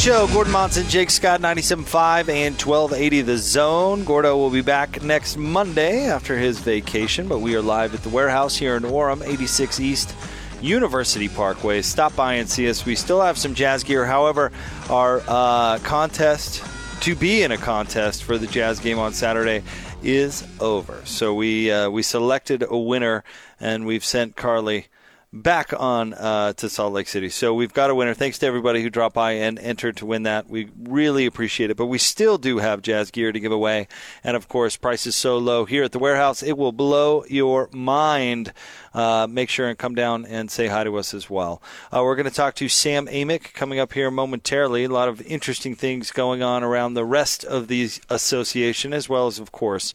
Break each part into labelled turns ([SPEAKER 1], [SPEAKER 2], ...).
[SPEAKER 1] Show Gordon Monson, Jake Scott, 97.5 and 1280 The Zone. Gordo will be back next Monday after his vacation, but we are live at the warehouse here in Orem, 86 East University Parkway. Stop by and see us. We still have some jazz gear. However, our uh, contest to be in a contest for the jazz game on Saturday is over. So we uh, we selected a winner, and we've sent Carly back on uh, to Salt Lake City. So we've got a winner. Thanks to everybody who dropped by and entered to win that. We really appreciate it. But we still do have jazz gear to give away. And of course, price is so low here at the warehouse, it will blow your mind. Uh, make sure and come down and say hi to us as well. Uh, we're going to talk to Sam Amick coming up here momentarily. A lot of interesting things going on around the rest of the association, as well as, of course,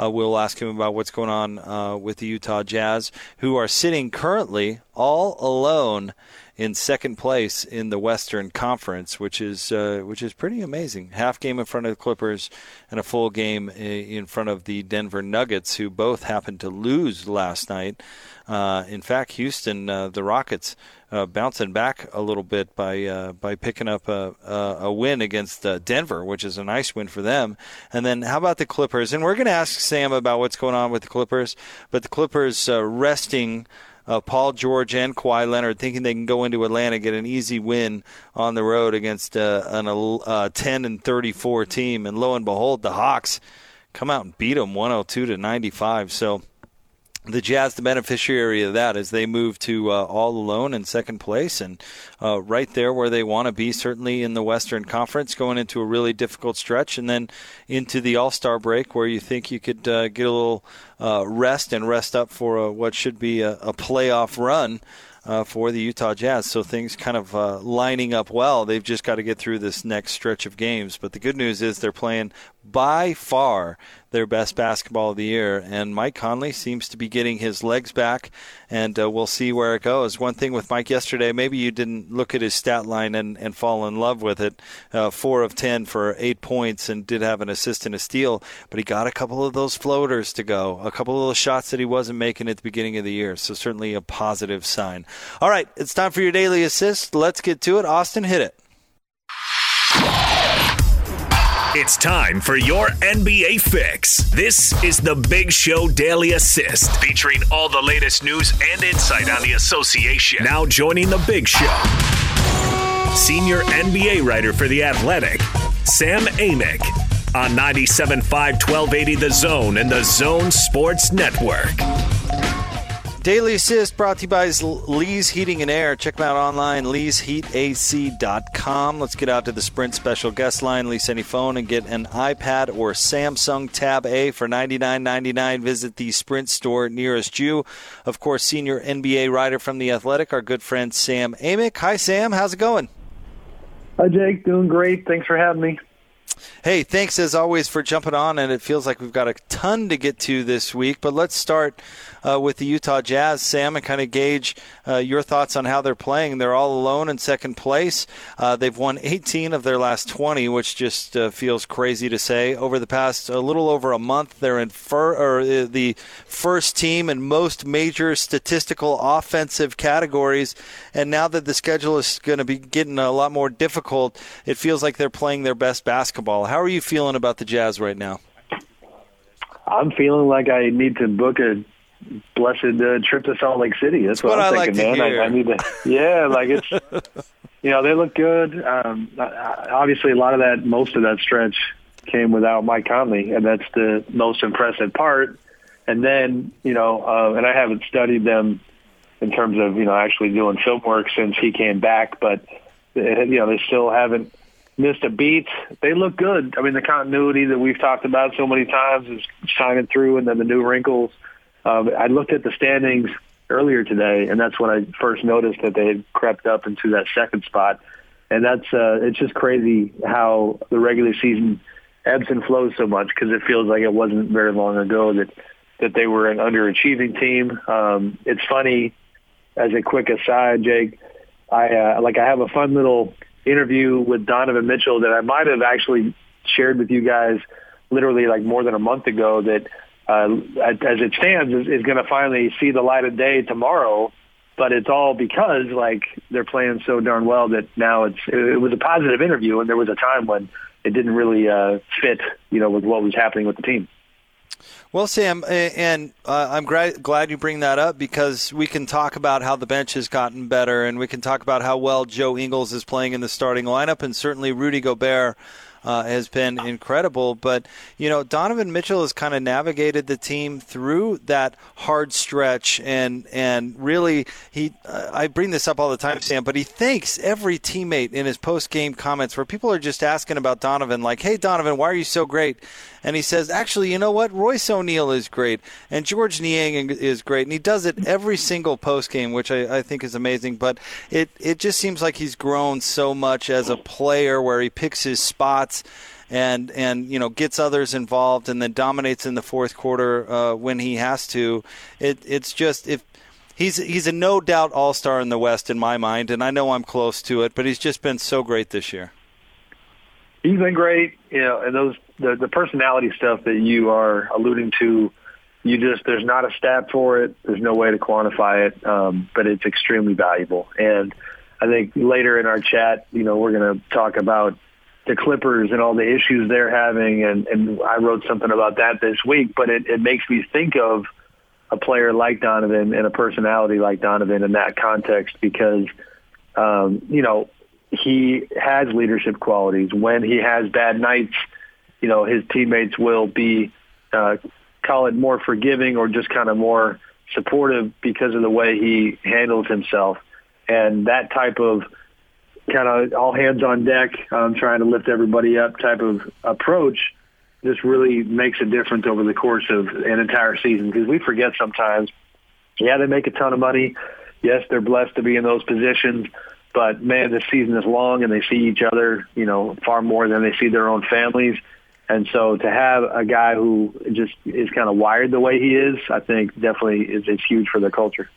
[SPEAKER 1] uh, we'll ask him about what's going on uh, with the Utah Jazz, who are sitting currently all alone in second place in the Western Conference, which is uh, which is pretty amazing. Half game in front of the Clippers and a full game in front of the Denver Nuggets, who both happened to lose last night. Uh, in fact, Houston, uh, the Rockets, uh, bouncing back a little bit by uh, by picking up a, a, a win against uh, Denver, which is a nice win for them. And then how about the Clippers? And we're going to ask Sam about what's going on with the Clippers, but the Clippers resting. Uh, Paul George and Kawhi Leonard thinking they can go into Atlanta get an easy win on the road against uh, an uh, 10 and 34 team, and lo and behold, the Hawks come out and beat them 102 to 95. So the Jazz, the beneficiary of that, as they move to uh, all alone in second place and uh, right there where they want to be, certainly in the Western Conference, going into a really difficult stretch, and then into the All Star break where you think you could uh, get a little uh, rest and rest up for a, what should be a, a playoff run uh, for the Utah Jazz. So things kind of uh, lining up well. They've just got to get through this next stretch of games. But the good news is they're playing by far their best basketball of the year. And Mike Conley seems to be getting his legs back, and uh, we'll see where it goes. One thing with Mike yesterday, maybe you didn't look at his stat line and, and fall in love with it. Uh, four of 10 for eight points and did have an assist and a steal, but he got a couple of those floaters to go, a couple of those shots that he wasn't making at the beginning of the year. So certainly a positive sign. All right, it's time for your daily assist. Let's get to it. Austin, hit it.
[SPEAKER 2] It's time for your NBA fix. This is the Big Show Daily Assist, featuring all the latest news and insight on the association. Now joining the Big Show, senior NBA writer for The Athletic, Sam Amick, on 97.5 1280 The Zone and the Zone Sports Network.
[SPEAKER 1] Daily Assist brought to you by Lee's Heating and Air. Check them out online, leesheatac.com. Let's get out to the Sprint special guest line. Lease any phone and get an iPad or Samsung Tab A for $99.99. Visit the Sprint store nearest you. Of course, senior NBA writer from The Athletic, our good friend Sam Amick. Hi, Sam. How's it going?
[SPEAKER 3] Hi, Jake. Doing great. Thanks for having me.
[SPEAKER 1] Hey, thanks as always for jumping on, and it feels like we've got a ton to get to this week. But let's start uh, with the Utah Jazz, Sam, and kind of gauge uh, your thoughts on how they're playing. They're all alone in second place. Uh, they've won 18 of their last 20, which just uh, feels crazy to say. Over the past a little over a month, they're in fir- or, uh, the first team in most major statistical offensive categories. And now that the schedule is going to be getting a lot more difficult, it feels like they're playing their best basketball. How are you feeling about the Jazz right now?
[SPEAKER 3] I'm feeling like I need to book a blessed uh, trip to Salt Lake City. That's,
[SPEAKER 1] what,
[SPEAKER 3] what I'm
[SPEAKER 1] I
[SPEAKER 3] thinking,
[SPEAKER 1] like
[SPEAKER 3] man. I, I, need to, yeah, like it's, you know, they look good. Um, obviously, a lot of that, most of that stretch came without Mike Conley, and that's the most impressive part. And then, you know, uh, and I haven't studied them in terms of, you know, actually doing film work since he came back, but, you know, they still haven't missed a beat. They look good. I mean, the continuity that we've talked about so many times is shining through, and then the new wrinkles – um, I looked at the standings earlier today, and that's when I first noticed that they had crept up into that second spot. And that's uh, it's just crazy how the regular season ebbs and flows so much because it feels like it wasn't very long ago that that they were an underachieving team. Um, it's funny, as a quick aside, Jake. I uh, like I have a fun little interview with Donovan Mitchell that I might have actually shared with you guys literally like more than a month ago that uh, as it stands is, is going to finally see the light of day tomorrow. But it's all because like they're playing so darn well that now it's it was a positive interview and there was a time when it didn't really uh, fit you know with what was happening with the team.
[SPEAKER 1] Well, Sam, and uh, I'm glad, glad you bring that up because we can talk about how the bench has gotten better, and we can talk about how well Joe Ingles is playing in the starting lineup, and certainly Rudy Gobert uh, has been incredible. But you know, Donovan Mitchell has kind of navigated the team through that hard stretch, and and really he. Uh, I bring this up all the time, Sam, but he thanks every teammate in his post game comments where people are just asking about Donovan, like, "Hey, Donovan, why are you so great?" and he says, actually, you know what? Royce O'Neale is great, and George Niang is great, and he does it every single post game, which I, I, think is amazing. But it it just seems like he's grown so much as a player, where he picks his spots. And and you know gets others involved and then dominates in the fourth quarter uh, when he has to. It it's just if he's he's a no doubt all star in the West in my mind, and I know I'm close to it. But he's just been so great this year.
[SPEAKER 3] He's been great, you know, and those the the personality stuff that you are alluding to, you just there's not a stat for it. There's no way to quantify it, um, but it's extremely valuable. And I think later in our chat, you know, we're going to talk about the Clippers and all the issues they're having, and and I wrote something about that this week. But it, it makes me think of a player like Donovan and a personality like Donovan in that context because, um, you know, he has leadership qualities. When he has bad nights you know, his teammates will be, uh, call it more forgiving or just kind of more supportive because of the way he handles himself. And that type of kind of all hands on deck, um, trying to lift everybody up type of approach just really makes a difference over the course of an entire season because we forget sometimes, yeah, they make a ton of money. Yes, they're blessed to be in those positions, but man, this season is long and they see each other, you know, far more than they see their own families. And so to have a guy who just is kind of wired the way he is, I think definitely is, is huge for their culture.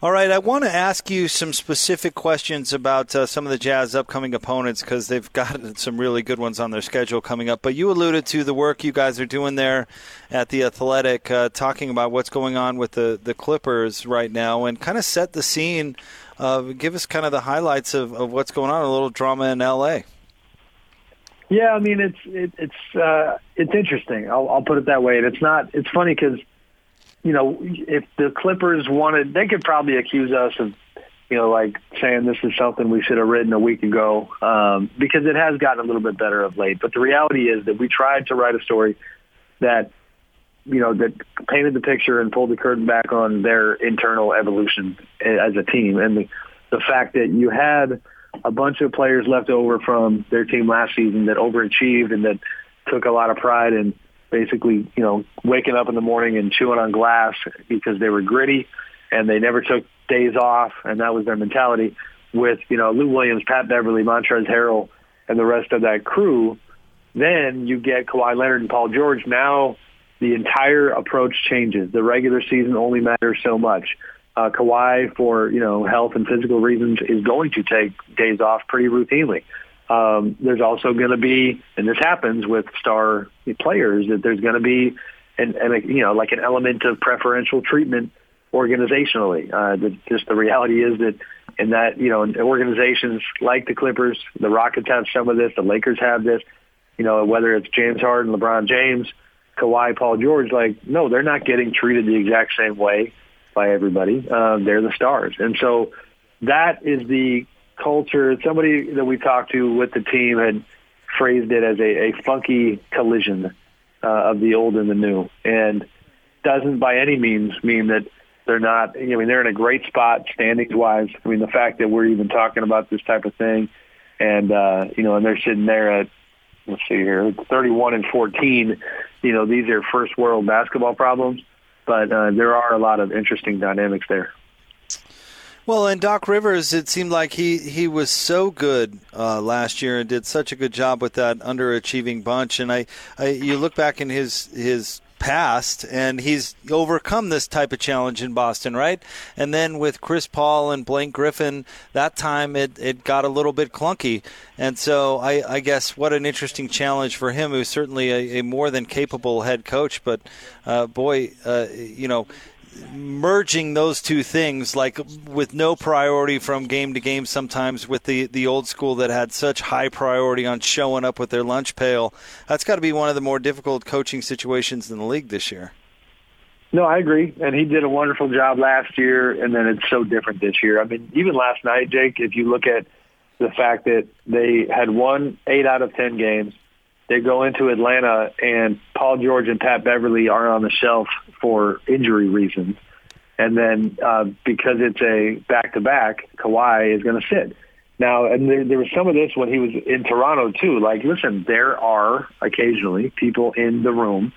[SPEAKER 1] All right, I want to ask you some specific questions about uh, some of the Jazz upcoming opponents because they've got some really good ones on their schedule coming up. But you alluded to the work you guys are doing there at the Athletic, uh, talking about what's going on with the, the Clippers right now, and kind of set the scene. Uh, give us kind of the highlights of, of what's going on, a little drama in L.A.
[SPEAKER 3] Yeah, I mean it's it, it's uh, it's interesting. I'll, I'll put it that way. And it's not. It's funny because you know if the Clippers wanted, they could probably accuse us of you know like saying this is something we should have written a week ago um, because it has gotten a little bit better of late. But the reality is that we tried to write a story that you know that painted the picture and pulled the curtain back on their internal evolution as a team and the the fact that you had a bunch of players left over from their team last season that overachieved and that took a lot of pride in basically, you know, waking up in the morning and chewing on glass because they were gritty and they never took days off and that was their mentality with, you know, Lou Williams, Pat Beverley, Montrezl Harrell, and the rest of that crew. Then you get Kawhi Leonard and Paul George. Now the entire approach changes. The regular season only matters so much uh, Kawhi, for you know health and physical reasons, is going to take days off pretty routinely. Um, there's also going to be, and this happens with star players, that there's going to be, an, an, you know, like an element of preferential treatment organizationally. Uh, the, just the reality is that in that, you know, organizations like the Clippers, the Rockets have some of this, the Lakers have this, you know, whether it's James Harden, LeBron James, Kawhi, Paul George, like, no, they're not getting treated the exact same way by everybody. Uh, they're the stars, and so that is the culture. Somebody that we talked to with the team had phrased it as a, a funky collision uh, of the old and the new, and doesn't by any means mean that they're not. I mean, they're in a great spot standings wise. I mean, the fact that we're even talking about this type of thing, and uh, you know, and they're sitting there at let's see here, 31 and 14. You know, these are first world basketball problems but uh, there are a lot of interesting dynamics there.
[SPEAKER 1] Well, and Doc Rivers, it seemed like he, he was so good uh, last year and did such a good job with that underachieving bunch. And I, I you look back in his his past, and he's overcome this type of challenge in Boston, right? And then with Chris Paul and Blake Griffin, that time it, it got a little bit clunky. And so I, I guess what an interesting challenge for him, who's certainly a, a more than capable head coach. But uh, boy, uh, you know, merging those two things, like with no priority from game to game, sometimes with the, the old school that had such high priority on showing up with their lunch pail, that's got to be one of the more difficult coaching situations in the league this year.
[SPEAKER 3] No, I agree. And he did a wonderful job last year, and then it's so different this year. I mean, even last night, Jake, if you look at the fact that they had won eight out of 10 games, they go into Atlanta and Paul George and Pat Beverley are on the shelf for injury reasons. And then uh, because it's a back-to-back, Kawhi is going to sit. Now, and there, there was some of this when he was in Toronto too. Like, listen, there are occasionally people in the room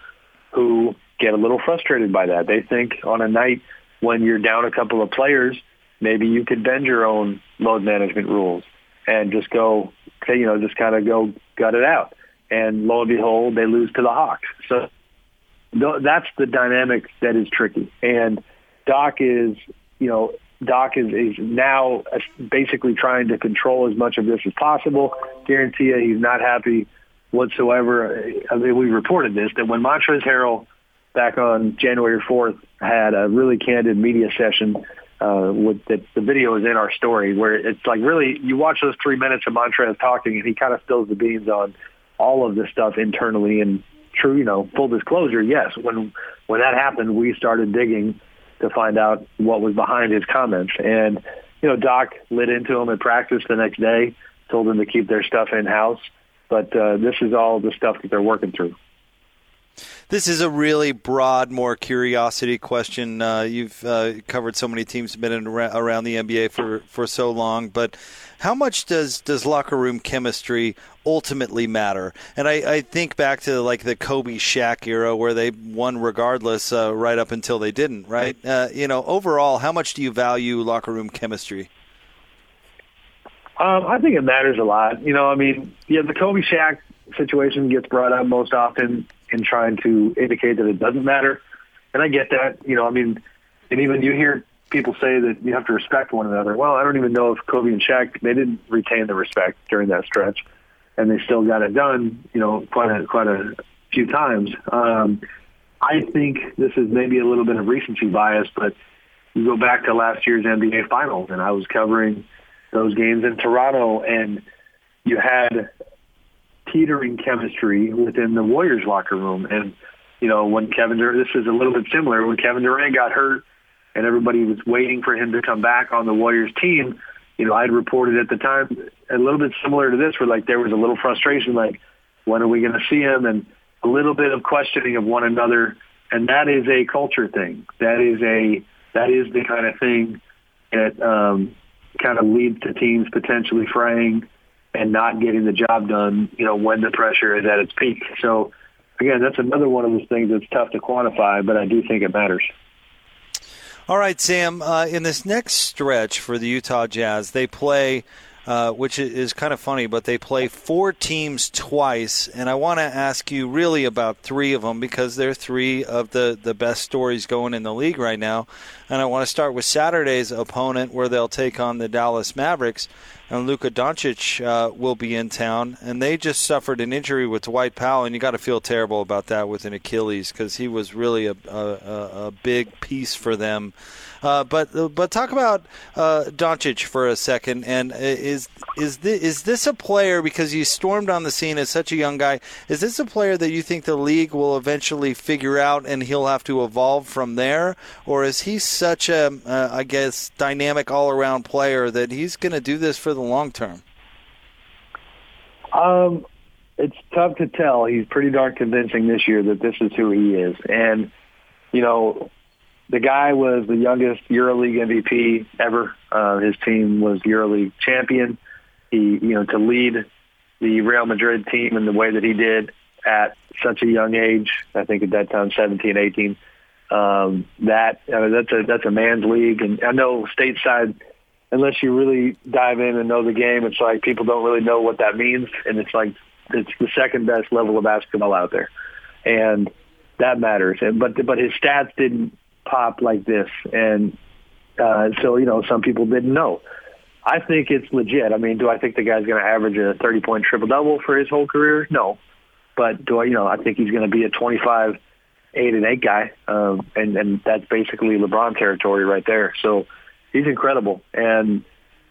[SPEAKER 3] who get a little frustrated by that. They think on a night when you're down a couple of players, maybe you could bend your own load management rules and just go, you know, just kind of go gut it out and lo and behold, they lose to the Hawks. So that's the dynamic that is tricky. And Doc is, you know, Doc is, is now basically trying to control as much of this as possible. Guarantee you he's not happy whatsoever. I mean, we reported this, that when Montrezl Harrell back on January 4th had a really candid media session uh, with that the video is in our story where it's like really you watch those three minutes of Montrez talking and he kind of spills the beans on all of this stuff internally. And true, you know, full disclosure, yes, when when that happened, we started digging to find out what was behind his comments. And you know, Doc lit into him at practice the next day, told them to keep their stuff in house. But uh, this is all the stuff that they're working through.
[SPEAKER 1] This is a really broad, more curiosity question. Uh, you've uh, covered so many teams, been in, around the NBA for, for so long, but how much does, does locker room chemistry ultimately matter? And I, I think back to like the Kobe Shaq era where they won regardless, uh, right up until they didn't. Right? Uh, you know, overall, how much do you value locker room chemistry?
[SPEAKER 3] Um, I think it matters a lot. You know, I mean, yeah, the Kobe Shaq situation gets brought up most often in trying to indicate that it doesn't matter. And I get that. You know, I mean, and even you hear people say that you have to respect one another. Well, I don't even know if Kobe and Shaq they didn't retain the respect during that stretch, and they still got it done. You know, quite a quite a few times. Um, I think this is maybe a little bit of recency bias, but you go back to last year's NBA Finals, and I was covering those games in Toronto, and you had teetering chemistry within the Warriors locker room. And, you know, when Kevin Durant, this is a little bit similar, when Kevin Durant got hurt and everybody was waiting for him to come back on the Warriors team, you know, I'd reported at the time a little bit similar to this where like there was a little frustration, like, when are we going to see him? And a little bit of questioning of one another. And that is a culture thing. That is a, that is the kind of thing that um, kind of leads to teams potentially fraying and not getting the job done, you know, when the pressure is at its peak. So again, that's another one of those things that's tough to quantify, but I do think it matters.
[SPEAKER 1] All right, Sam. Uh, in this next stretch for the Utah Jazz, they play uh, which is kind of funny, but they play four teams twice, and I want to ask you really about three of them because they're three of the, the best stories going in the league right now. And I want to start with Saturday's opponent, where they'll take on the Dallas Mavericks, and Luka Doncic uh, will be in town, and they just suffered an injury with Dwight Powell, and you got to feel terrible about that with an Achilles because he was really a, a, a big piece for them. Uh, but but talk about uh, Doncic for a second. And is is this, is this a player because he stormed on the scene as such a young guy? Is this a player that you think the league will eventually figure out and he'll have to evolve from there, or is he such a uh, I guess dynamic all around player that he's going to do this for the long term?
[SPEAKER 3] Um, it's tough to tell. He's pretty darn convincing this year that this is who he is, and you know the guy was the youngest EuroLeague MVP ever. Uh, his team was EuroLeague champion. He, you know, to lead the Real Madrid team in the way that he did at such a young age, I think at that time 17, 18, Um, that I mean, that's a that's a man's league, and I know stateside. Unless you really dive in and know the game, it's like people don't really know what that means, and it's like it's the second best level of basketball out there, and that matters. And but but his stats didn't pop like this, and uh, so you know some people didn't know. I think it's legit. I mean, do I think the guy's going to average a 30 point triple double for his whole career? No, but do I? You know, I think he's going to be a 25, eight and eight guy, um, and and that's basically LeBron territory right there. So he's incredible, and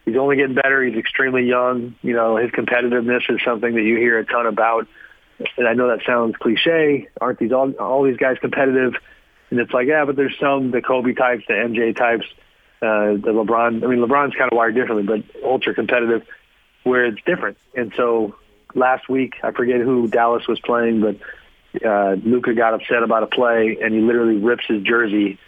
[SPEAKER 3] he's only getting better. He's extremely young. You know, his competitiveness is something that you hear a ton about. And I know that sounds cliche. Aren't these all all these guys competitive? And it's like, yeah, but there's some the Kobe types, the MJ types, uh, the LeBron. I mean, LeBron's kind of wired differently, but ultra competitive, where it's different. And so last week, I forget who Dallas was playing, but uh, Luka got upset about a play, and he literally rips his jersey.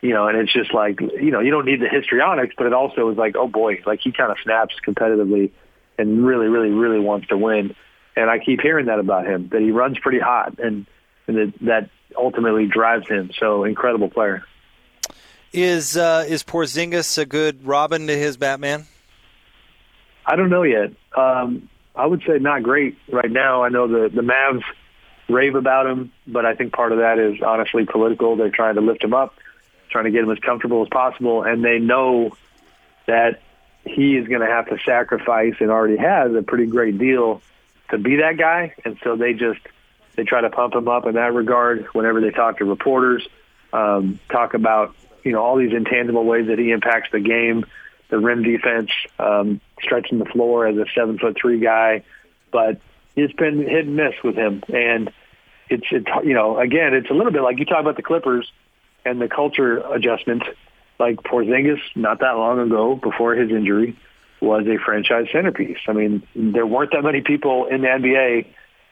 [SPEAKER 3] You know, and it's just like you know, you don't need the histrionics, but it also is like, oh boy, like he kind of snaps competitively, and really, really, really wants to win. And I keep hearing that about him, that he runs pretty hot, and and that, that ultimately drives him. So incredible player.
[SPEAKER 1] Is uh, is Porzingis a good Robin to his Batman?
[SPEAKER 3] I don't know yet. Um, I would say not great right now. I know the the Mavs rave about him, but I think part of that is honestly political. They're trying to lift him up, trying to get him as comfortable as possible, and they know that he is going to have to sacrifice and already has a pretty great deal to be that guy, and so they just they try to pump him up in that regard whenever they talk to reporters, um, talk about you know all these intangible ways that he impacts the game, the rim defense, um, stretching the floor as a seven foot three guy, but it's been hit and miss with him, and it's it's you know again it's a little bit like you talk about the Clippers and the culture adjustment. Like Porzingis, not that long ago, before his injury, was a franchise centerpiece. I mean, there weren't that many people in the NBA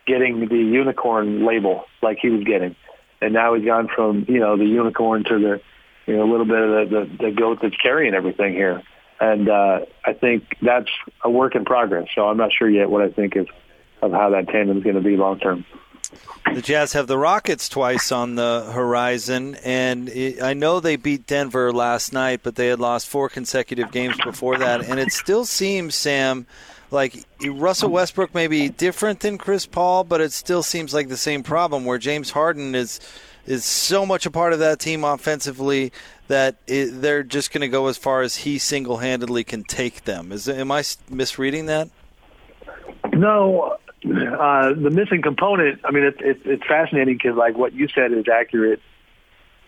[SPEAKER 3] getting the unicorn label like he was getting, and now he's gone from you know the unicorn to the you know a little bit of the the, the goat that's carrying everything here. And uh, I think that's a work in progress. So I'm not sure yet what I think of of how that tandem is going to be long term.
[SPEAKER 1] The Jazz have the Rockets twice on the horizon, and it, I know they beat Denver last night, but they had lost four consecutive games before that. And it still seems, Sam, like Russell Westbrook may be different than Chris Paul, but it still seems like the same problem where James Harden is is so much a part of that team offensively that it, they're just going to go as far as he single handedly can take them. Is am I misreading that?
[SPEAKER 3] No, uh, the missing component. I mean, it's it, it's fascinating because like what you said is accurate,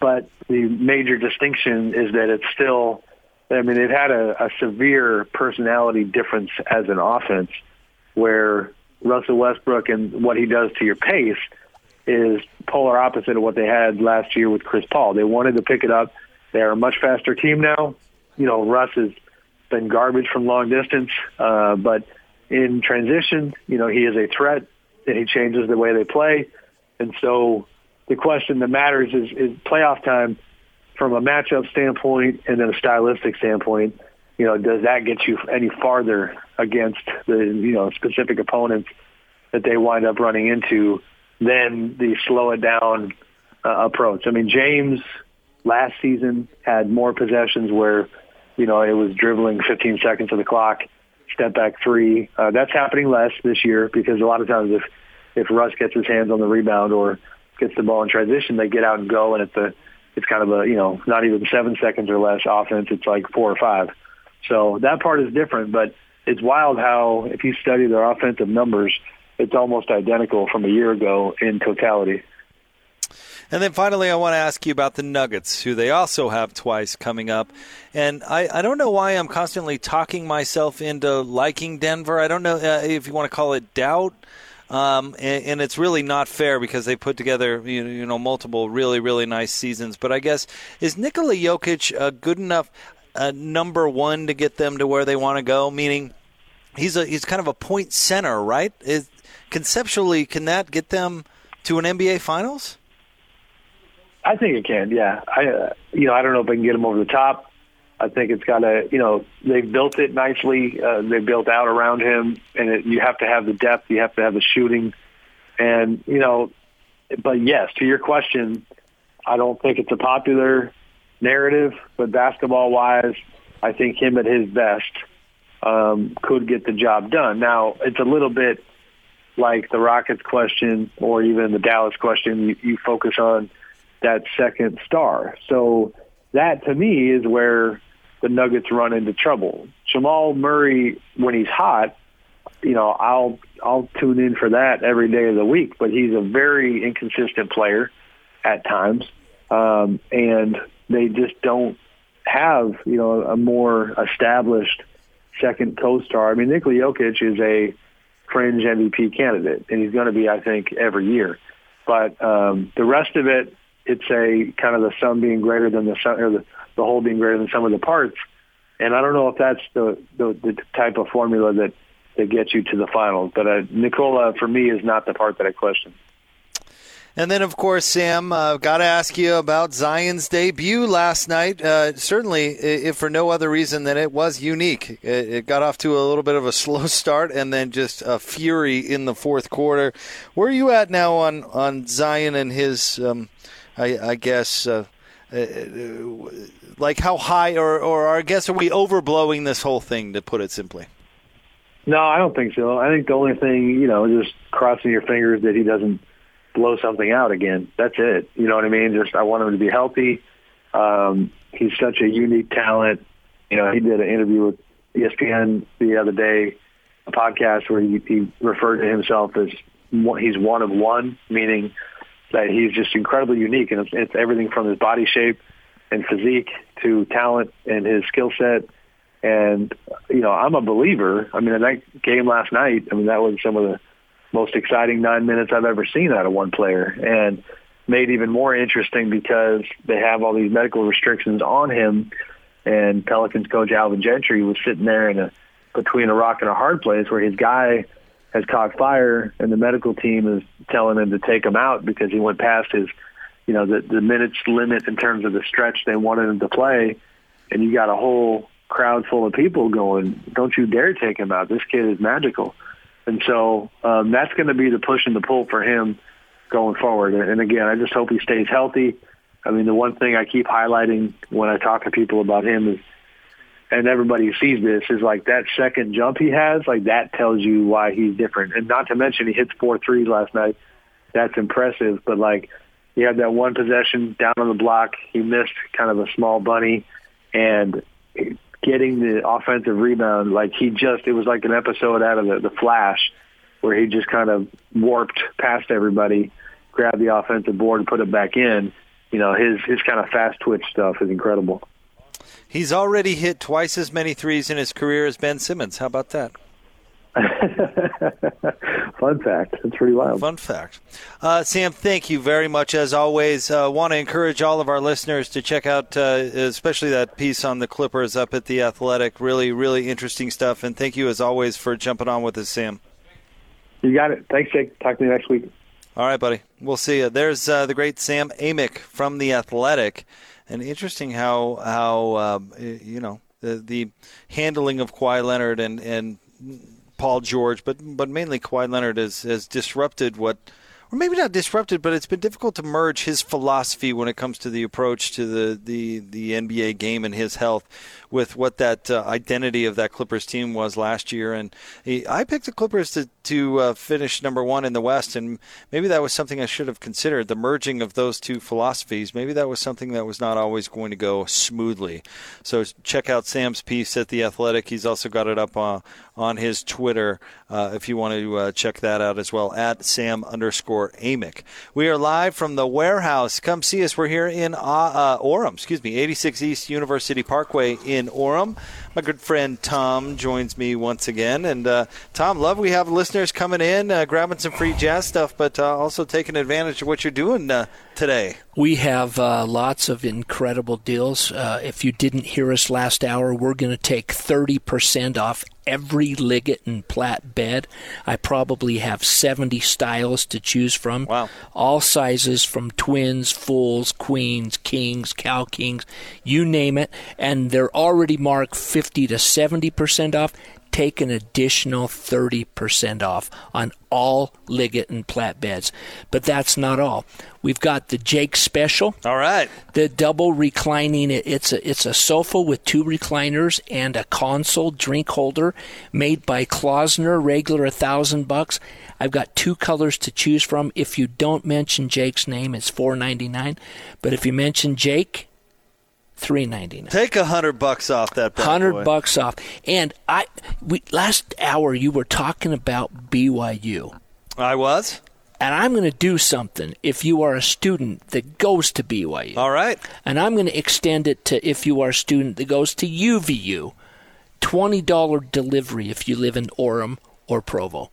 [SPEAKER 3] but the major distinction is that it's still. I mean, it had a, a severe personality difference as an offense, where Russell Westbrook and what he does to your pace is polar opposite of what they had last year with Chris Paul. They wanted to pick it up. They're a much faster team now. You know, Russ has been garbage from long distance, uh, but in transition, you know, he is a threat and he changes the way they play. And so the question that matters is, is playoff time from a matchup standpoint and then a stylistic standpoint. You know, does that get you any farther against the you know specific opponents that they wind up running into than the slow it down uh, approach? I mean, James last season had more possessions where you know it was dribbling 15 seconds of the clock step back three. Uh, that's happening less this year because a lot of times if if Russ gets his hands on the rebound or gets the ball in transition, they get out and go, and it's a it's kind of a you know not even seven seconds or less offense. It's like four or five. So that part is different, but it's wild how if you study their offensive numbers, it's almost identical from a year ago in totality.
[SPEAKER 1] And then finally, I want to ask you about the Nuggets, who they also have twice coming up. And I, I don't know why I'm constantly talking myself into liking Denver. I don't know uh, if you want to call it doubt. Um, and, and, it's really not fair because they put together you know, you know, multiple really really nice seasons. But I guess is Nikola Jokic a good enough uh, number one to get them to where they want to go? Meaning he's a he's kind of a point center, right? Is, conceptually, can that get them to an NBA Finals?
[SPEAKER 3] I think it can. Yeah, I uh, you know I don't know if I can get them over the top. I think it's got to you know they've built it nicely. Uh, they built out around him, and it, you have to have the depth. You have to have the shooting, and you know. But yes, to your question, I don't think it's a popular narrative, but basketball wise, I think him at his best um, could get the job done. Now, it's a little bit like the Rockets question or even the Dallas question. You, you focus on that second star. So that to me is where the Nuggets run into trouble. Jamal Murray, when he's hot, you know, I'll I'll tune in for that every day of the week. But he's a very inconsistent player at times, um, and they just don't have you know a more established second co-star. I mean, Nikola Jokic is a fringe MVP candidate, and he's going to be, I think, every year. But um, the rest of it, it's a kind of the sum being greater than the sum, or the, the whole being greater than some of the parts. And I don't know if that's the the, the type of formula that that gets you to the finals. But uh, Nikola, for me, is not the part that I question.
[SPEAKER 1] And then, of course, Sam, uh, got to ask you about Zion's debut last night. Uh, certainly, if for no other reason than it was unique. It, it, got off to a little bit of a slow start and then just a fury in the fourth quarter. Where are you at now on, on Zion and his, um, I, I, guess, uh, uh like how high, or, or I guess, are we overblowing this whole thing, to put it simply?
[SPEAKER 3] No, I don't think so. I think the only thing, you know, just crossing your fingers that he doesn't blow something out again. That's it. You know what I mean? Just I want him to be healthy. Um, he's such a unique talent. You know, he did an interview with ESPN the other day, a podcast where he, he referred to himself as he's one of one, meaning that he's just incredibly unique, and it's, it's everything from his body shape and physique to talent and his skill set. And you know, I'm a believer. I mean, in that game last night. I mean, that was some of the most exciting nine minutes I've ever seen out of one player, and made even more interesting because they have all these medical restrictions on him. And Pelicans coach Alvin Gentry was sitting there in a between a rock and a hard place where his guy has caught fire, and the medical team is telling him to take him out because he went past his, you know, the the minutes limit in terms of the stretch they wanted him to play. And you got a whole crowd full of people going, "Don't you dare take him out! This kid is magical." And so um, that's going to be the push and the pull for him going forward. And again, I just hope he stays healthy. I mean, the one thing I keep highlighting when I talk to people about him is, and everybody sees this, is like that second jump he has, like that tells you why he's different. And not to mention he hits four threes last night. That's impressive. But like, he had that one possession down on the block. He missed kind of a small bunny, and getting the offensive rebound. Like he just, it was like an episode out of the, the Flash where he just kind of warped past everybody, grabbed the offensive board and put it back in. You know, his, his kind of fast twitch stuff is incredible.
[SPEAKER 1] He's already hit twice as many threes in his career as Ben Simmons. How about that?
[SPEAKER 3] Fun fact. That's pretty wild.
[SPEAKER 1] Fun fact. Uh, Sam, thank you very much. As always, uh, want to encourage all of our listeners to check out, uh, especially that piece on the Clippers up at the Athletic. Really, really interesting stuff. And thank you, as always, for jumping on with us, Sam.
[SPEAKER 3] You got it. Thanks, Jake. Talk to you next week.
[SPEAKER 1] All right, buddy. We'll see you. There's uh, the great Sam Amick from the Athletic, and interesting how how um, you know the, the handling of Kawhi Leonard and and Paul George, but but mainly Kawhi Leonard has has disrupted what or maybe not disrupted, but it's been difficult to merge his philosophy when it comes to the approach to the, the, the NBA game and his health with what that uh, identity of that Clippers team was last year. And he, I picked the Clippers to, to uh, finish number one in the West, and maybe that was something I should have considered the merging of those two philosophies. Maybe that was something that was not always going to go smoothly. So check out Sam's piece at The Athletic. He's also got it up uh, on his Twitter uh, if you want to uh, check that out as well at Sam underscore Amick. We are live from the warehouse. Come see us. We're here in uh, uh, Orem, excuse me, 86 East University Parkway in Orem. My good friend Tom joins me once again. And uh, Tom, love we have listeners coming in, uh, grabbing some free jazz stuff, but uh, also taking advantage of what you're doing uh, today.
[SPEAKER 4] We have uh, lots of incredible deals. Uh, if you didn't hear us last hour, we're going to take 30% off every Leggett and Platt bed. I probably have 70 styles to choose from.
[SPEAKER 1] Wow.
[SPEAKER 4] All sizes from twins, fulls, queens, kings, Cal kings, you name it. And they're already marked 50 to 70% off. take an additional 30% off on all Leggett and Platt beds. But that's not all. We've got the Jake Special.
[SPEAKER 1] All right.
[SPEAKER 4] The double reclining it's a it's a sofa with two recliners and a console drink holder made by Klaussner, regular a thousand bucks. I've got two colors to choose from. If you don't mention Jake's name, it's four ninety nine. But if you mention Jake, three ninety nine.
[SPEAKER 1] Take a hundred bucks off that.
[SPEAKER 4] Hundred bucks off. And I, we last hour you were talking about BYU,
[SPEAKER 1] I was.
[SPEAKER 4] and I'm going to do something. If you are a student that goes to BYU,
[SPEAKER 1] All right.
[SPEAKER 4] and I'm going to extend it to if you are a student that goes to UVU, twenty dollar delivery if you live in Orem or Provo.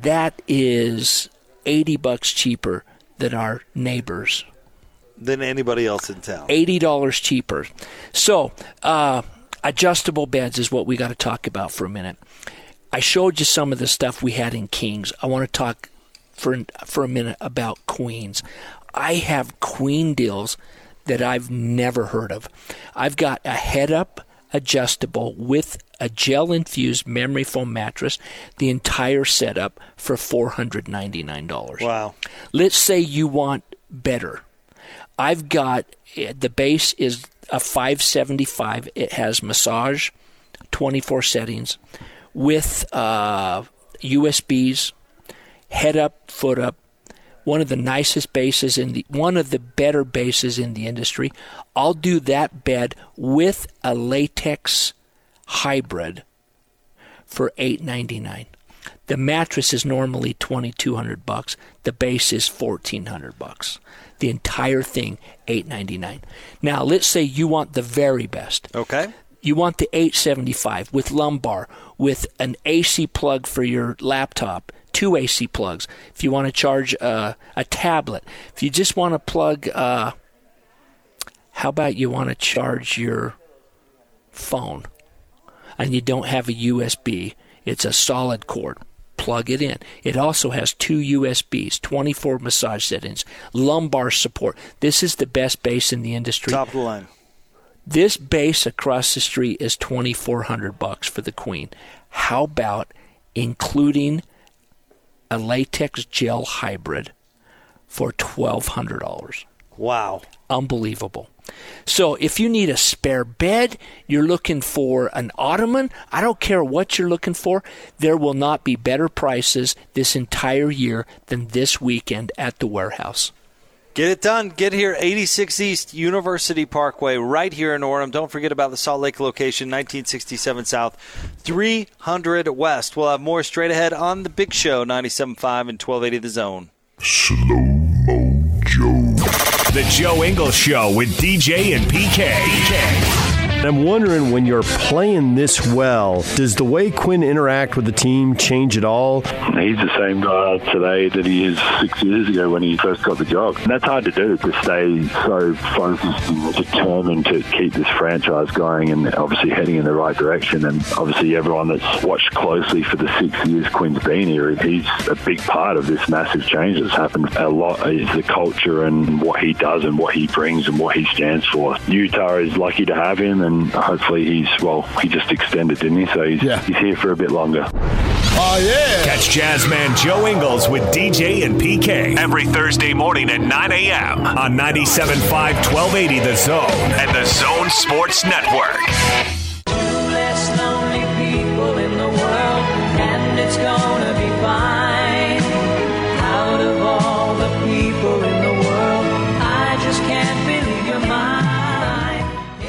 [SPEAKER 4] That is eighty bucks cheaper than our neighbors
[SPEAKER 1] Than anybody else in town.
[SPEAKER 4] eighty dollars cheaper. So, uh, adjustable beds is what we got to talk about for a minute. I showed you some of the stuff we had in Kings. I want to talk for for a minute about Queens. I have Queen deals that I've never heard of. I've got a head up adjustable with a gel infused memory foam mattress, the entire setup for $499.
[SPEAKER 1] Wow.
[SPEAKER 4] Let's say you want better. I've got eh, the base is a 575. It has massage, 24 settings, with uh, USBs, head up, foot up. One of the nicest bases in the one of the better bases in the industry. I'll do that bed with a latex hybrid for 899. The mattress is normally 2200 bucks. The base is 1400 bucks. The entire thing 899. Now, let's say you want the very best.
[SPEAKER 1] Okay.
[SPEAKER 4] You want the 875 with lumbar with an AC plug for your laptop, two AC plugs. If you want to charge uh, a tablet, if you just want to plug uh, how about you want to charge your phone and you don't have a USB, it's a solid cord. Plug it in. It also has two USBs, 24 massage settings, lumbar support. This is the best base in the industry.
[SPEAKER 1] Top of the line.
[SPEAKER 4] This base across the street is 2400 bucks for the Queen. How about including a latex gel hybrid for $1200?
[SPEAKER 1] Wow.
[SPEAKER 4] Unbelievable. So if you need a spare bed, you're looking for an ottoman, I don't care what you're looking for, there will not be better prices this entire year than this weekend at the warehouse.
[SPEAKER 1] Get it done. Get here, 86 East University Parkway, right here in Orem. Don't forget about the Salt Lake location, 1967 South, 300 West. We'll have more straight ahead on the Big Show, 97.5 and 1280 The Zone.
[SPEAKER 5] Slow Mo Joe.
[SPEAKER 2] The Joe Ingles Show with DJ and PK.
[SPEAKER 6] I'm wondering when you're playing this well, does the way Quinn interact with the team change at all?
[SPEAKER 7] He's the same guy today that he is six years ago when he first got the job. And that's hard to do, to stay so focused and determined to keep this franchise going and obviously heading in the right direction. And obviously everyone that's watched closely for the six years Quinn's been here, he's a big part of this massive change that's happened. A lot is the culture and what he does and what he brings and what he stands for. Utah is lucky to have him and Um, hopefully he's, well, he just extended, didn't he? So he's,
[SPEAKER 5] Yeah.
[SPEAKER 7] he's here for a bit longer.
[SPEAKER 5] Oh, yeah.
[SPEAKER 2] Catch Jazzman Joe Ingles with DJ and PK every Thursday morning at 9 a.m. on 97.5 1280 The Zone and The Zone Sports Network.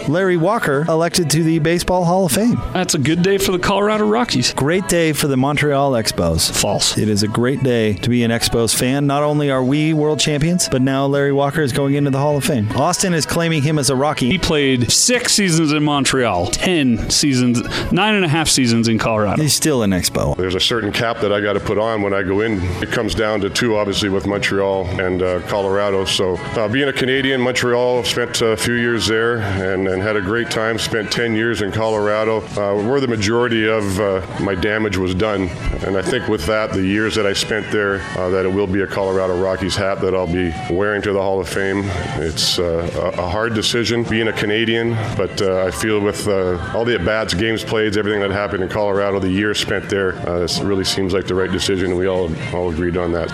[SPEAKER 8] Larry Walker elected to the Baseball Hall of Fame.
[SPEAKER 9] That's a good day for the Colorado Rockies.
[SPEAKER 8] Great day for the Montreal Expos.
[SPEAKER 9] False.
[SPEAKER 8] It is a great day to be an Expos fan. Not only are we world champions, but now Larry Walker is going into the Hall of Fame. Austin is claiming him as a Rocky.
[SPEAKER 9] He played six seasons in Montreal, ten seasons, nine and a half seasons in Colorado.
[SPEAKER 8] He's still an Expo.
[SPEAKER 10] There's a certain cap that I got to put on when I go in. It comes down to two, obviously, with Montreal and uh, Colorado. So, uh, being a Canadian, Montreal, spent a few years there and, and had a great time. Spent 10 years in Colorado, uh, where the majority of uh, my damage was done. And I think with that, the years that I spent there, uh, that it will be a Colorado Rockies hat that I'll be wearing to the Hall of Fame. It's uh, a hard decision being a Canadian, but uh, I feel with uh, all the at bats, games played, everything that happened in Colorado, the years spent there, this really seems like the right decision. and We all all agreed on that.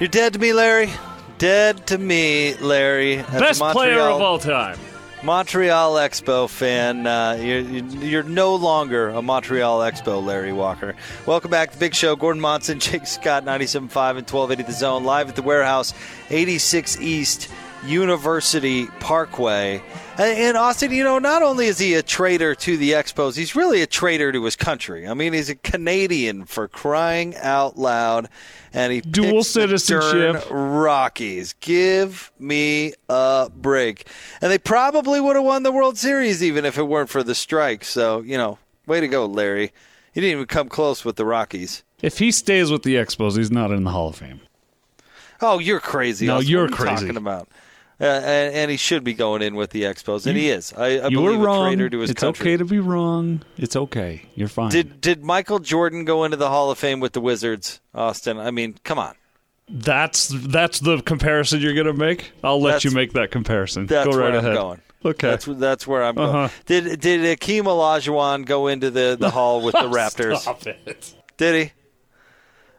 [SPEAKER 1] You're dead to me, Larry. Dead to me, Larry.
[SPEAKER 9] Best player
[SPEAKER 1] Montreal-
[SPEAKER 9] of all time.
[SPEAKER 1] Montreal Expo fan. Uh, you're, you're no longer a Montreal Expo, Larry Walker. Welcome back to the Big Show. Gordon Monson, Jake Scott, 97.5 and 1280 The Zone, live at the warehouse, 86 East University Parkway. And, Austin, you know, not only is he a traitor to the Expos, he's really a traitor to his country. I mean, he's a Canadian for crying out loud. And he
[SPEAKER 9] Dual citizenship.
[SPEAKER 1] Rockies. Give me a break. And they probably would have won the World Series even if it weren't for the strike. So, you know, way to go, Larry. He didn't even come close with the Rockies.
[SPEAKER 9] If he stays with the Expos, he's not in the Hall of Fame.
[SPEAKER 1] Oh, you're crazy.
[SPEAKER 9] No, you're crazy.
[SPEAKER 1] talking about? Uh, and, and he should be going in with the Expos, and he is. I, I
[SPEAKER 9] you were wrong.
[SPEAKER 1] to
[SPEAKER 9] it's
[SPEAKER 1] country.
[SPEAKER 9] okay to be wrong. It's okay. You're fine.
[SPEAKER 1] Did did Michael Jordan go into the Hall of Fame with the Wizards, Austin? I mean, come on.
[SPEAKER 9] that's that's the comparison you're gonna make. I'll let
[SPEAKER 1] That's-
[SPEAKER 9] you make that comparison.
[SPEAKER 1] That's
[SPEAKER 9] Go right
[SPEAKER 1] where
[SPEAKER 9] ahead.
[SPEAKER 1] I'm going.
[SPEAKER 9] Okay.
[SPEAKER 1] That's that's where I'm going.
[SPEAKER 9] Uh-huh.
[SPEAKER 1] Did did Akeem Olajuwon go into the, the hall with the Raptors?
[SPEAKER 9] Stop it.
[SPEAKER 1] Did he?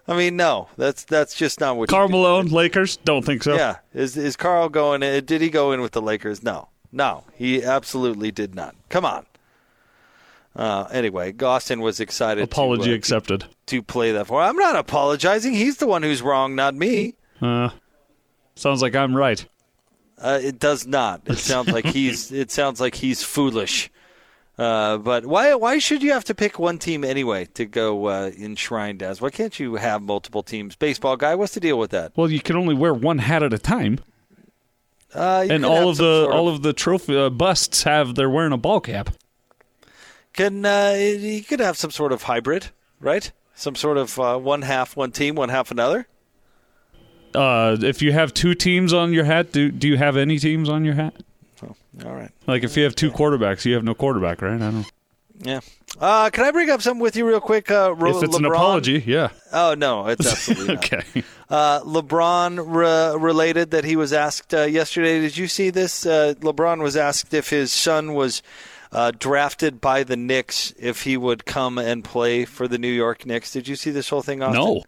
[SPEAKER 1] I mean, no. That's that's just not what.
[SPEAKER 9] Carl
[SPEAKER 1] do.
[SPEAKER 9] Malone, Lakers. Don't think so.
[SPEAKER 1] Yeah. Is is Carl going? In, did he go in with the Lakers? No. No. He absolutely did not. Come on. Uh, anyway, Gostin was excited.
[SPEAKER 9] Apology
[SPEAKER 1] to, uh,
[SPEAKER 9] accepted.
[SPEAKER 1] To play that for. I'm not apologizing. He's the one who's wrong, not me.
[SPEAKER 9] Uh, sounds like I'm right.
[SPEAKER 1] Uh, it does not. It sounds like he's. It sounds like he's foolish. Uh, but why? Why should you have to pick one team anyway to go uh, enshrined as? Why can't you have multiple teams? Baseball guy, what's the deal with that?
[SPEAKER 9] Well, you can only wear one hat at a time,
[SPEAKER 1] Uh,
[SPEAKER 9] and all of the
[SPEAKER 1] sort
[SPEAKER 9] all of the trophy uh, busts have they're wearing a ball cap.
[SPEAKER 1] Can uh, you could have some sort of hybrid, right? Some sort of uh, one half one team, one half another.
[SPEAKER 9] Uh, if you have two teams on your hat, do do you have any teams on your hat?
[SPEAKER 1] All right.
[SPEAKER 9] Like if you have two quarterbacks, you have no quarterback, right? I don't.
[SPEAKER 1] Yeah. Uh, can I bring up something with you real quick? Uh, Ro-
[SPEAKER 9] If it's an apology, yeah.
[SPEAKER 1] Oh no, it's absolutely not.
[SPEAKER 9] Okay.
[SPEAKER 1] Uh, LeBron re- related that he was asked uh, yesterday. Did you see this? Uh, LeBron was asked if his son was uh, drafted by the Knicks, if he would come and play for the New York Knicks. Did you see this whole thing? Austin?
[SPEAKER 9] No.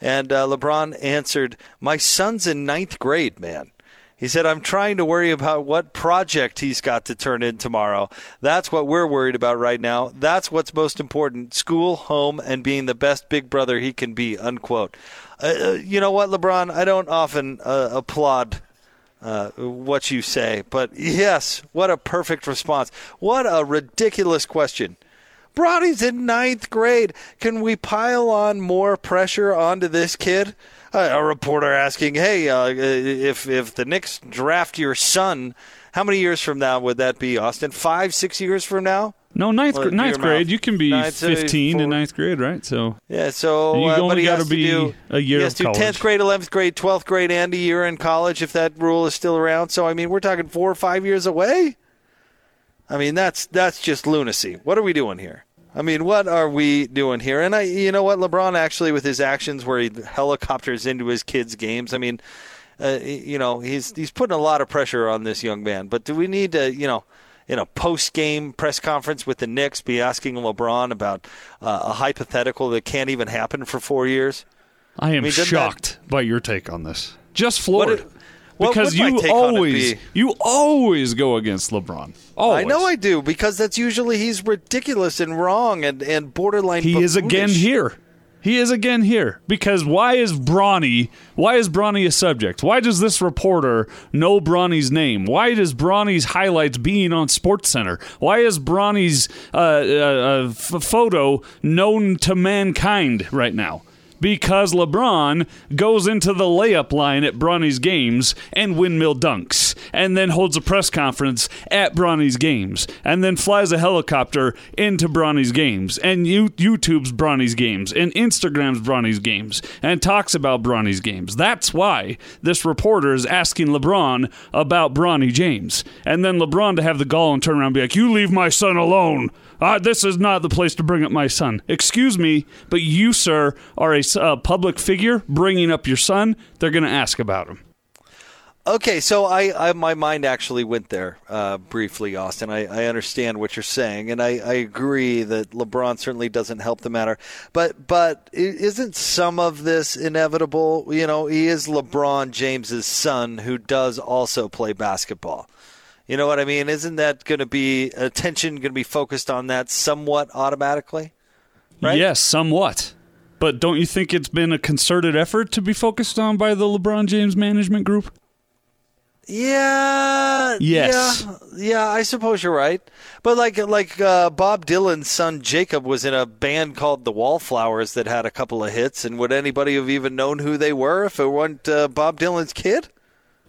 [SPEAKER 1] And uh, LeBron answered, "My son's in ninth grade, man." He said, I'm trying to worry about what project he's got to turn in tomorrow. That's what we're worried about right now. That's what's most important school, home, and being the best big brother he can be, unquote. Uh, uh, you know what, LeBron? I don't often uh, applaud uh, what you say, but yes, what a perfect response. What a ridiculous question. Bronny's in ninth grade. Can we pile on more pressure onto this kid? Uh, a reporter asking, "Hey, uh, if if the Knicks draft your son, how many years from now would that be, Austin? Five, six years from now?"
[SPEAKER 9] No, ninth
[SPEAKER 1] Well,
[SPEAKER 9] ninth
[SPEAKER 1] your mouth.
[SPEAKER 9] grade. You can be
[SPEAKER 1] Ninth,
[SPEAKER 9] fifteen in ninth grade, right? So
[SPEAKER 1] Yeah, so
[SPEAKER 9] you
[SPEAKER 1] uh,
[SPEAKER 9] only gotta be
[SPEAKER 1] do
[SPEAKER 9] a year of
[SPEAKER 1] do tenth grade, eleventh grade, twelfth grade, and a year in college if that rule is still around. So I mean, we're talking four or five years away. I mean, that's that's just lunacy. What are we doing here? I mean, what are we doing here? And I, you know what, LeBron actually with his actions where he helicopters into his kids' games. I mean, uh, you know, he's he's putting a lot of pressure on this young man. But do we need to, you know? In a post-game press conference with the Knicks, be asking LeBron about uh, a hypothetical that can't even happen for four years.
[SPEAKER 9] I am
[SPEAKER 1] mean, doesn't
[SPEAKER 9] shocked by your take on this. Just floored.
[SPEAKER 1] What- what
[SPEAKER 9] because you
[SPEAKER 1] take on it
[SPEAKER 9] always you always go against LeBron. Always.
[SPEAKER 1] I know I do because that's usually he's ridiculous and wrong and, and borderline.
[SPEAKER 9] He is again here. He is again here because why is Bronny? Why is Bronny a subject? Why does this reporter know Bronny's name? Why does Bronny's highlights being on SportsCenter? Why is Bronny's uh, uh, uh, f- photo known to mankind right now? Because LeBron goes into the layup line at Bronny's games and windmill dunks, and then holds a press conference at Bronny's games, and then flies a helicopter into Bronny's games, and you- YouTube's Bronny's games, and Instagram's Bronny's games, and talks about Bronny's games. That's why this reporter is asking LeBron about Bronny James, and then LeBron to have the gall and turn around and be like, "You leave my son alone." Uh, this is not the place to bring up my son. Excuse me, but you, sir, are a uh, public figure bringing up your son. They're going to ask about him.
[SPEAKER 1] Okay, so I, I my mind actually went there uh, briefly, Austin. I, I understand what you're saying, and I, I agree that LeBron certainly doesn't help the matter. But but isn't some of this inevitable? You know, he is LeBron James's son, who does also play basketball. You know what I mean? Isn't that going to be attention going to be focused on that somewhat automatically?
[SPEAKER 9] Yes, somewhat. But don't you think it's been a concerted effort to be focused on by the LeBron James management group?
[SPEAKER 1] Yeah.
[SPEAKER 9] Yes.
[SPEAKER 1] Yeah, yeah, I suppose you're right. But like like uh, Bob Dylan's son Jacob was in a band called the Wallflowers that had a couple of hits, and would anybody have even known who they were if it weren't uh, Bob Dylan's kid?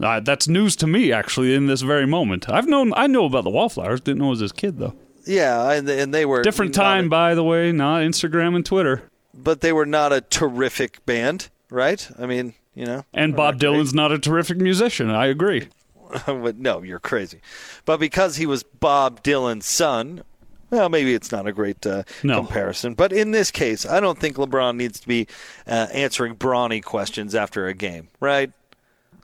[SPEAKER 9] Uh, that's news to me, actually, in this very moment. I've known, I know about the Wallflowers. Didn't know it was his kid though.
[SPEAKER 1] Yeah, and and they were
[SPEAKER 9] Different time,
[SPEAKER 1] a-
[SPEAKER 9] by the way. Not Instagram and Twitter.
[SPEAKER 1] but they were not a terrific band, right? I mean, you know.
[SPEAKER 9] And Bob Dylan's not a terrific musician. I agree.
[SPEAKER 1] But no, you're crazy. But because he was Bob Dylan's son, well, maybe it's not a great uh,
[SPEAKER 9] No.
[SPEAKER 1] comparison. But in this case, I don't think LeBron needs to be uh, answering Bronny questions after a game, right?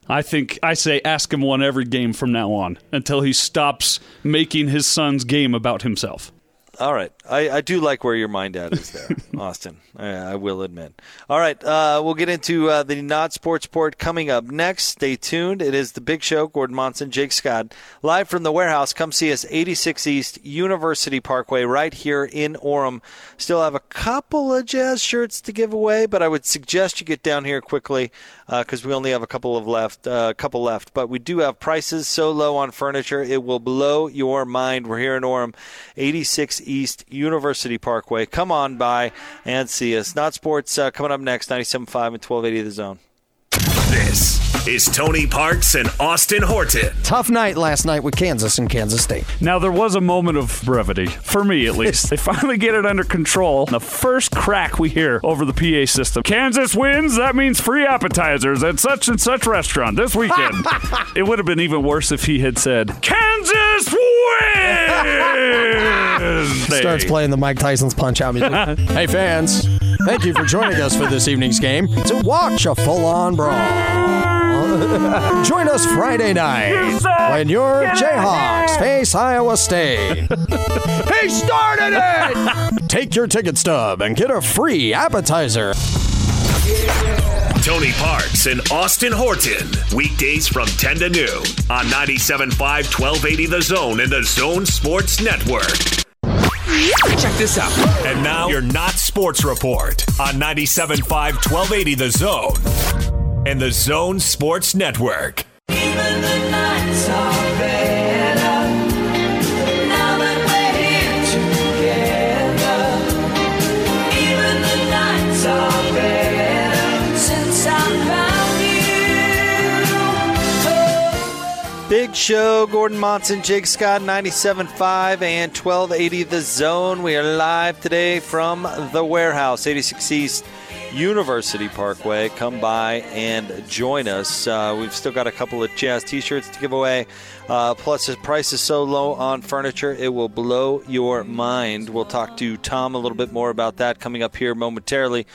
[SPEAKER 9] I think I say ask him one every game from now on until he stops making his son's game about himself.
[SPEAKER 1] All right. I, I do like where your mind at is there, Austin. I, I will admit. All right. Uh, we'll get into uh, the not sports report coming up next. Stay tuned. It is the big show. Gordon Monson, Jake Scott, live from the warehouse. Come see us, 86 East University Parkway, right here in Orem. Still have a couple of jazz shirts to give away, but I would suggest you get down here quickly because we only have a couple of left. A couple left, but we do have prices so low on furniture it will blow your mind. We're here in Orem, 86 East University Parkway. Come on by and see us. Not sports uh, coming up next, 97.5 and 1280 the zone.
[SPEAKER 2] This is Tony Parks and Austin Horton.
[SPEAKER 11] Tough night last night with Kansas and Kansas State.
[SPEAKER 9] Now, there was a moment of brevity, for me at least. they finally get it under control. The first crack we hear over the PA system Kansas wins, that means free appetizers at such and such restaurant this weekend. it would have been even worse if he had said, Kansas wins!
[SPEAKER 11] Starts playing the Mike Tyson's Punch Out music. hey, fans. Thank you for joining us for this evening's game to watch a full on brawl. Join us Friday night when your Jayhawks face Iowa State. he started it! Take your ticket stub and get a free appetizer.
[SPEAKER 2] Tony Parks and Austin Horton. Weekdays from 10 to noon on 97.5 1280 The Zone and the Zone Sports Network. Check this out. And now your Not Sports Report on 97.5 1280 The Zone and the Zone Sports Network.
[SPEAKER 1] Show, Gordon Monson, Jake Scott, 97.5 and 1280 The Zone. We are live today from the warehouse, 86 East University Parkway. Come by and join us. Uh, we've still got a couple of Jazz t shirts to give away. Uh, plus, the price is so low on furniture, it will blow your mind. We'll talk to Tom a little bit more about that coming up here momentarily.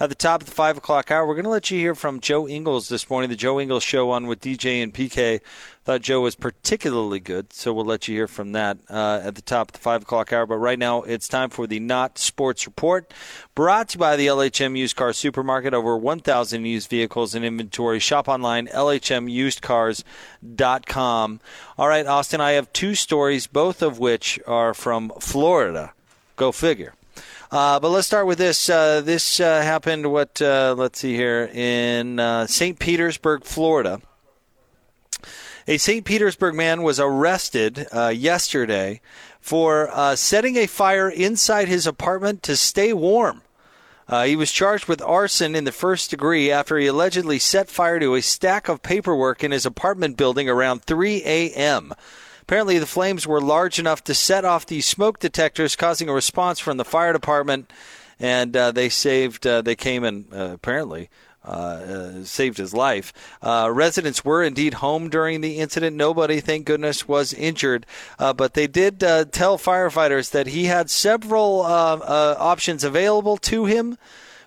[SPEAKER 1] At the top of the 5 o'clock hour, we're going to let you hear from Joe Ingles this morning, the Joe Ingles Show on with DJ and PK. Thought Joe was particularly good, so we'll let you hear from that uh, at the top of the 5 o'clock hour. But right now, it's time for the Not Sports Report, brought to you by the LHM Used Car Supermarket. Over 1,000 used vehicles in inventory. Shop online, LHMUsedCars.com. All right, Austin, I have two stories, both of which are from Florida. Go figure. Uh, but let's start with this. Uh, this uh, happened, what, uh, let's see here, in uh, St. Petersburg, Florida. A St. Petersburg man was arrested uh, yesterday for setting a fire inside his apartment to stay warm. Uh, he was charged with arson in the first degree after he allegedly set fire to a stack of paperwork in his apartment building around 3 a.m. Apparently, the flames were large enough to set off the smoke detectors, causing a response from the fire department, and uh, they saved. Uh, they came and uh, apparently. Uh, uh, saved his life. Uh, residents were indeed home during the incident. Nobody, thank goodness, was injured. Uh, but they did uh, tell firefighters that he had several options available to him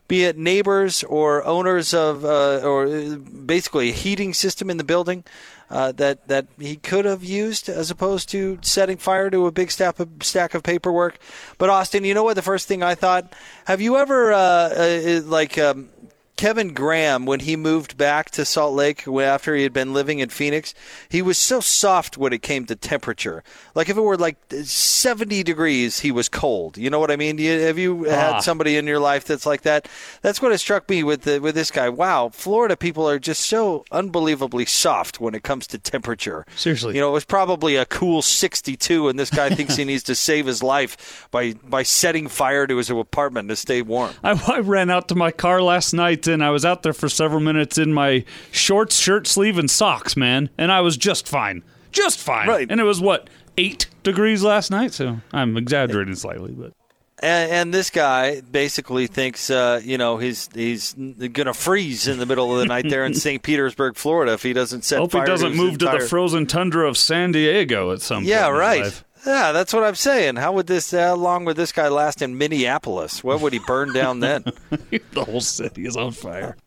[SPEAKER 1] be it neighbors or owners of, or basically a heating system in the building that that he could have used as opposed to setting fire to a big stack of, stack of paperwork. But Austin, you know what? The first thing I thought: Have you ever like um, Kevin Graham, when he moved back to Salt Lake after he had been living in Phoenix, he was so soft when it came to temperature. Like if it were like 70 degrees, he was cold. You know what I mean? Have you ah. had somebody in your life that's like that? That's what it struck me with the, with this guy. Wow, Florida people are just so unbelievably soft when it comes to temperature.
[SPEAKER 9] Seriously,
[SPEAKER 1] you know, it was probably a cool 62, and this guy thinks he needs to save his life by by setting fire to his apartment to stay warm.
[SPEAKER 9] I, I ran out to my car last night and I was out there for several minutes in my shorts, shirt sleeve, and socks, man, and I was just fine, just fine.
[SPEAKER 1] Right.
[SPEAKER 9] And it was what eight degrees last night, so I'm exaggerating slightly, but.
[SPEAKER 1] And, and, this guy basically thinks, uh, you know, he's he's going to freeze in the middle of the night there in St. Petersburg, Florida, if he doesn't set.
[SPEAKER 9] Hope
[SPEAKER 1] fire
[SPEAKER 9] he doesn't
[SPEAKER 1] to
[SPEAKER 9] move
[SPEAKER 1] entire...
[SPEAKER 9] to the frozen tundra of San Diego at some
[SPEAKER 1] yeah,
[SPEAKER 9] point.
[SPEAKER 1] Yeah, right. Yeah, that's what I'm saying. How would this? How long would this guy last in Minneapolis? What would he burn down then?
[SPEAKER 9] the whole city is on fire.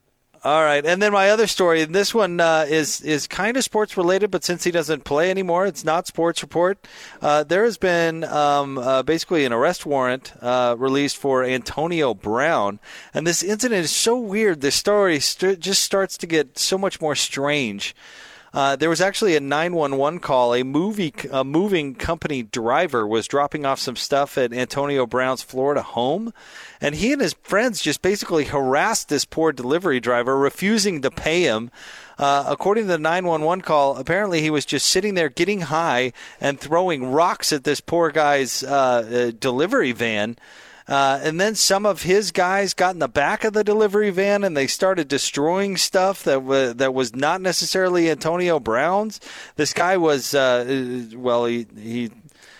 [SPEAKER 1] All right, and then my other story. And this one uh, is is kind of sports related, but since he doesn't play anymore, it's not sports report. Uh, there has been um, uh, basically an arrest warrant uh, released for Antonio Brown, and this incident is so weird. The story st- just starts to get so much more strange. Uh, there was actually a 911 call. A movie, a moving company driver was dropping off some stuff at Antonio Brown's Florida home, and he and his friends just basically harassed this poor delivery driver, refusing to pay him. Uh, according to the 911 call, apparently he was just sitting there getting high and throwing rocks at this poor guy's uh, uh delivery van. Uh, and then some of his guys got in the back of the delivery van and they started destroying stuff that was that was not necessarily Antonio Brown's. This guy was uh, well, he he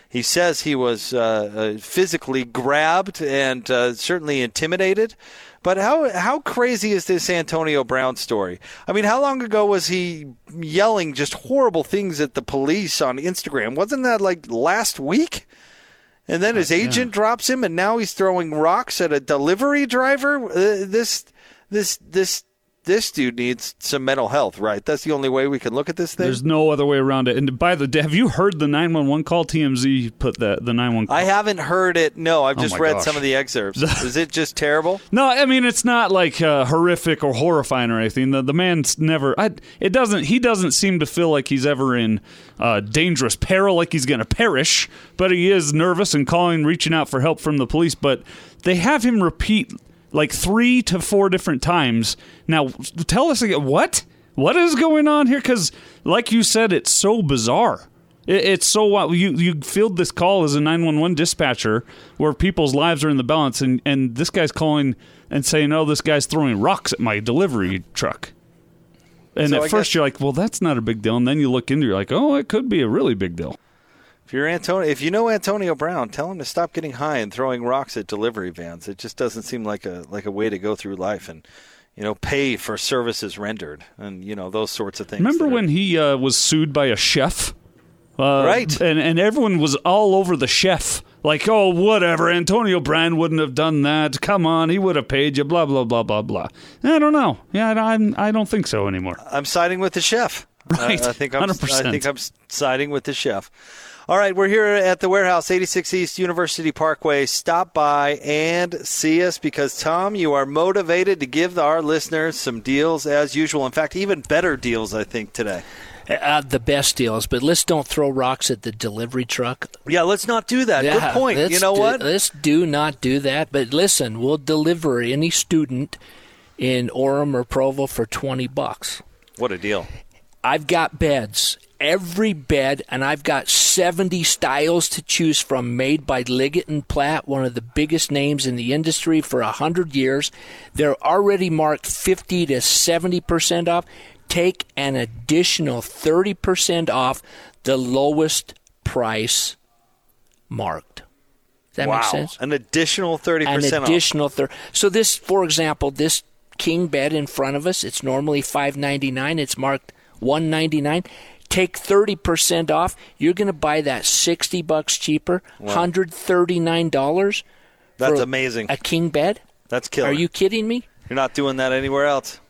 [SPEAKER 1] he says he was uh, uh physically grabbed and uh, certainly intimidated. But how how crazy is this Antonio Brown story? I mean, how long ago was he yelling just horrible things at the police on Instagram? Wasn't that like last week? And then his agent yeah. drops him, and now he's throwing rocks at a delivery driver. Uh, this, this, this this dude needs some mental health, right? That's the only way we can look at this thing.
[SPEAKER 9] There's no other way around it. And by the way, have you heard the 911 call? TMZ put that the 911.
[SPEAKER 1] I haven't heard it. No, I've oh just oh read gosh. some of the excerpts. Is it just terrible?
[SPEAKER 9] No, I mean it's not like uh, horrific or horrifying or anything. The the man's never. I, it doesn't. He doesn't seem to feel like he's ever in uh, dangerous peril, like he's going to perish. But he is nervous and calling, reaching out for help from the police. But they have him repeat like three to four different times. Now, tell us again what what is going on here? Because, like you said, it's so bizarre. It, it's so wild. You you field this call as a nine one one dispatcher where people's lives are in the balance, and and this guy's calling and saying, "Oh, this guy's throwing rocks at my delivery truck." And so at I first guess- you're like, "Well, that's not a big deal," and then you look into, it, you're like, "Oh, it could be a really big deal."
[SPEAKER 1] If you're Antonio, if you know Antonio Brown, tell him to stop getting high and throwing rocks at delivery vans. It just doesn't seem like a like a way to go through life and you know pay for services rendered and you know those sorts of things.
[SPEAKER 9] Remember when he uh, was sued by a chef?
[SPEAKER 1] Uh, right.
[SPEAKER 9] And and everyone was all over the chef. Like, oh, whatever. Antonio Brown wouldn't have done that. Come on, he would have paid you. Blah blah blah blah blah. I don't know. Yeah, I, I don't think so anymore.
[SPEAKER 1] I'm siding with the chef.
[SPEAKER 9] Right.
[SPEAKER 1] Uh, I think I'm.
[SPEAKER 9] 100%.
[SPEAKER 1] I think I'm siding with the chef. All right, we're here at the warehouse, 86 East University Parkway. Stop by and see us because, Tom, you are motivated to give our listeners some deals as usual. In fact, even better deals, I think, today.
[SPEAKER 4] Uh, the best deals, but let's don't throw rocks at the delivery truck.
[SPEAKER 1] Yeah, let's not do that. Yeah, Good point. You know
[SPEAKER 4] do,
[SPEAKER 1] what?
[SPEAKER 4] Let's do not do that. But listen, we'll deliver any student in Orem or Provo for 20 bucks.
[SPEAKER 1] What a deal.
[SPEAKER 4] I've got beds every bed, and I've got 70 styles to choose from made by Leggett and Platt, one of the biggest names in the industry for 100 years. They're already marked 50 to 70% off. Take an additional 30% off the lowest price marked. Does that
[SPEAKER 1] wow.
[SPEAKER 4] make sense?
[SPEAKER 1] An additional 30%
[SPEAKER 4] An
[SPEAKER 1] off.
[SPEAKER 4] additional thir- So this, for example, this king bed in front of us, it's normally 599. It's marked 199 take 30% off, you're going to buy that 60 bucks cheaper,
[SPEAKER 1] Wow.
[SPEAKER 4] $139
[SPEAKER 1] That's
[SPEAKER 4] for
[SPEAKER 1] amazing.
[SPEAKER 4] A king bed?
[SPEAKER 1] That's killer.
[SPEAKER 4] Are you kidding me?
[SPEAKER 1] You're not doing that anywhere else.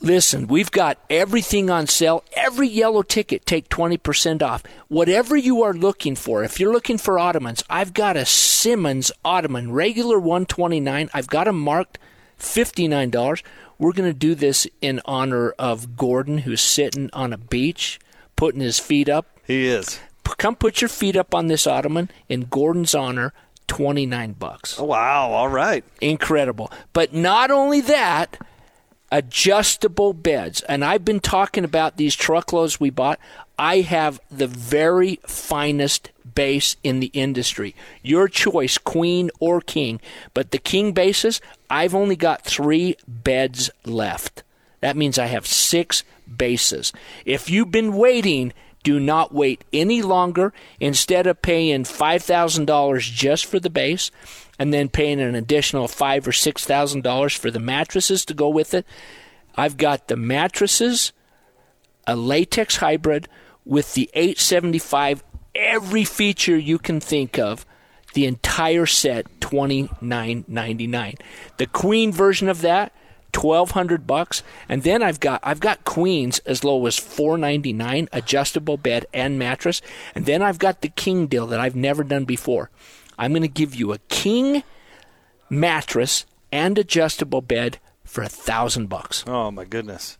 [SPEAKER 4] Listen, we've got everything on sale. Every yellow ticket, take 20% off. Whatever you are looking for, if you're looking for ottomans, I've got a Simmons ottoman, regular 129 I've got them marked $59. We're going to do this in honor of Gordon, who's sitting on a beach, putting his feet up.
[SPEAKER 1] He is.
[SPEAKER 4] P- Come put your feet up on this ottoman in Gordon's honor, 29 bucks.
[SPEAKER 1] Oh, wow. All right.
[SPEAKER 4] Incredible. But not only that, adjustable beds. And I've been talking about these truckloads we bought. I have the very finest base in the industry. Your choice, queen or king. But the king bases, I've only got three beds left. That means I have six bases. If you've been waiting, do not wait any longer. Instead of paying $5,000 just for the base and then paying an additional five or $6,000 for the mattresses to go with it, I've got the mattresses, a latex hybrid with the 875 every feature you can think of the entire set 29.99 the queen version of that 1200 bucks and then I've got I've got queens as low as 499 adjustable bed and mattress and then I've got the king deal that I've never done before I'm going to give you a king mattress and adjustable bed for a thousand bucks
[SPEAKER 1] Oh, my goodness.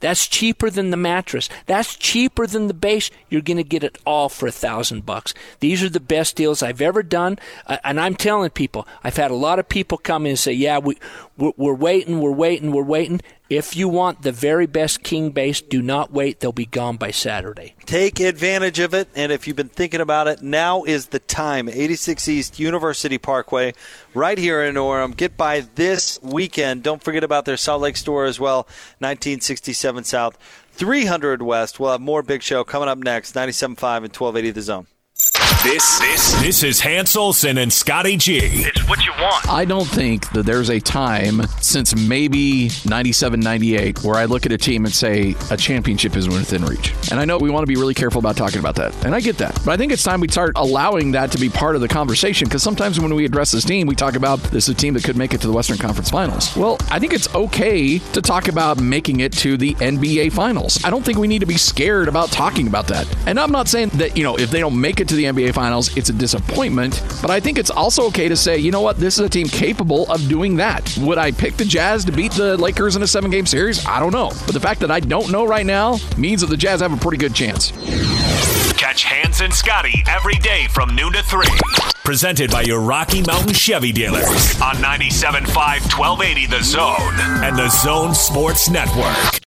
[SPEAKER 4] That's cheaper than the mattress. That's cheaper than the base. You're going to get it all for a thousand bucks. These are the best deals I've ever done, uh, and I'm telling people. I've had a lot of people come in and say, "Yeah, we we're, we're waiting, we're waiting, we're waiting." If you want the very best king base, do not wait. They'll be gone by Saturday.
[SPEAKER 1] Take advantage of it. And if you've been thinking about it, now is the time. 86 East University Parkway, right here in Orem. Get by this weekend. Don't forget about their Salt Lake store as well, 1967 South, 300 West. We'll have more Big Show coming up next, 97.5 and 1280 The Zone.
[SPEAKER 2] This this this is Hans Olsen and Scotty G. It's what you want.
[SPEAKER 12] I don't think that there's a time since maybe 97, 98 where I look at a team and say a championship is within reach. And I know we want to be really careful about talking about that. And I get that. But I think it's time we start allowing that to be part of the conversation because sometimes when we address this team, we talk about this is a team that could make it to the Western Conference Finals. Well, I think it's okay to talk about making it to the NBA Finals. I don't think we need to be scared about talking about that. And I'm not saying that, you know, if they don't make it to the NBA Finals, it's a disappointment. But I think it's also okay to say, you know what, this is a team capable of doing that. Would I pick the Jazz to beat the Lakers in a seven game series? I don't know. But the fact that I don't know right now means that the Jazz have a pretty good chance.
[SPEAKER 2] Catch Hans and Scotty every day from noon to 3. Presented by your Rocky Mountain Chevy dealers on 97.5 1280 The Zone and The Zone Sports Network.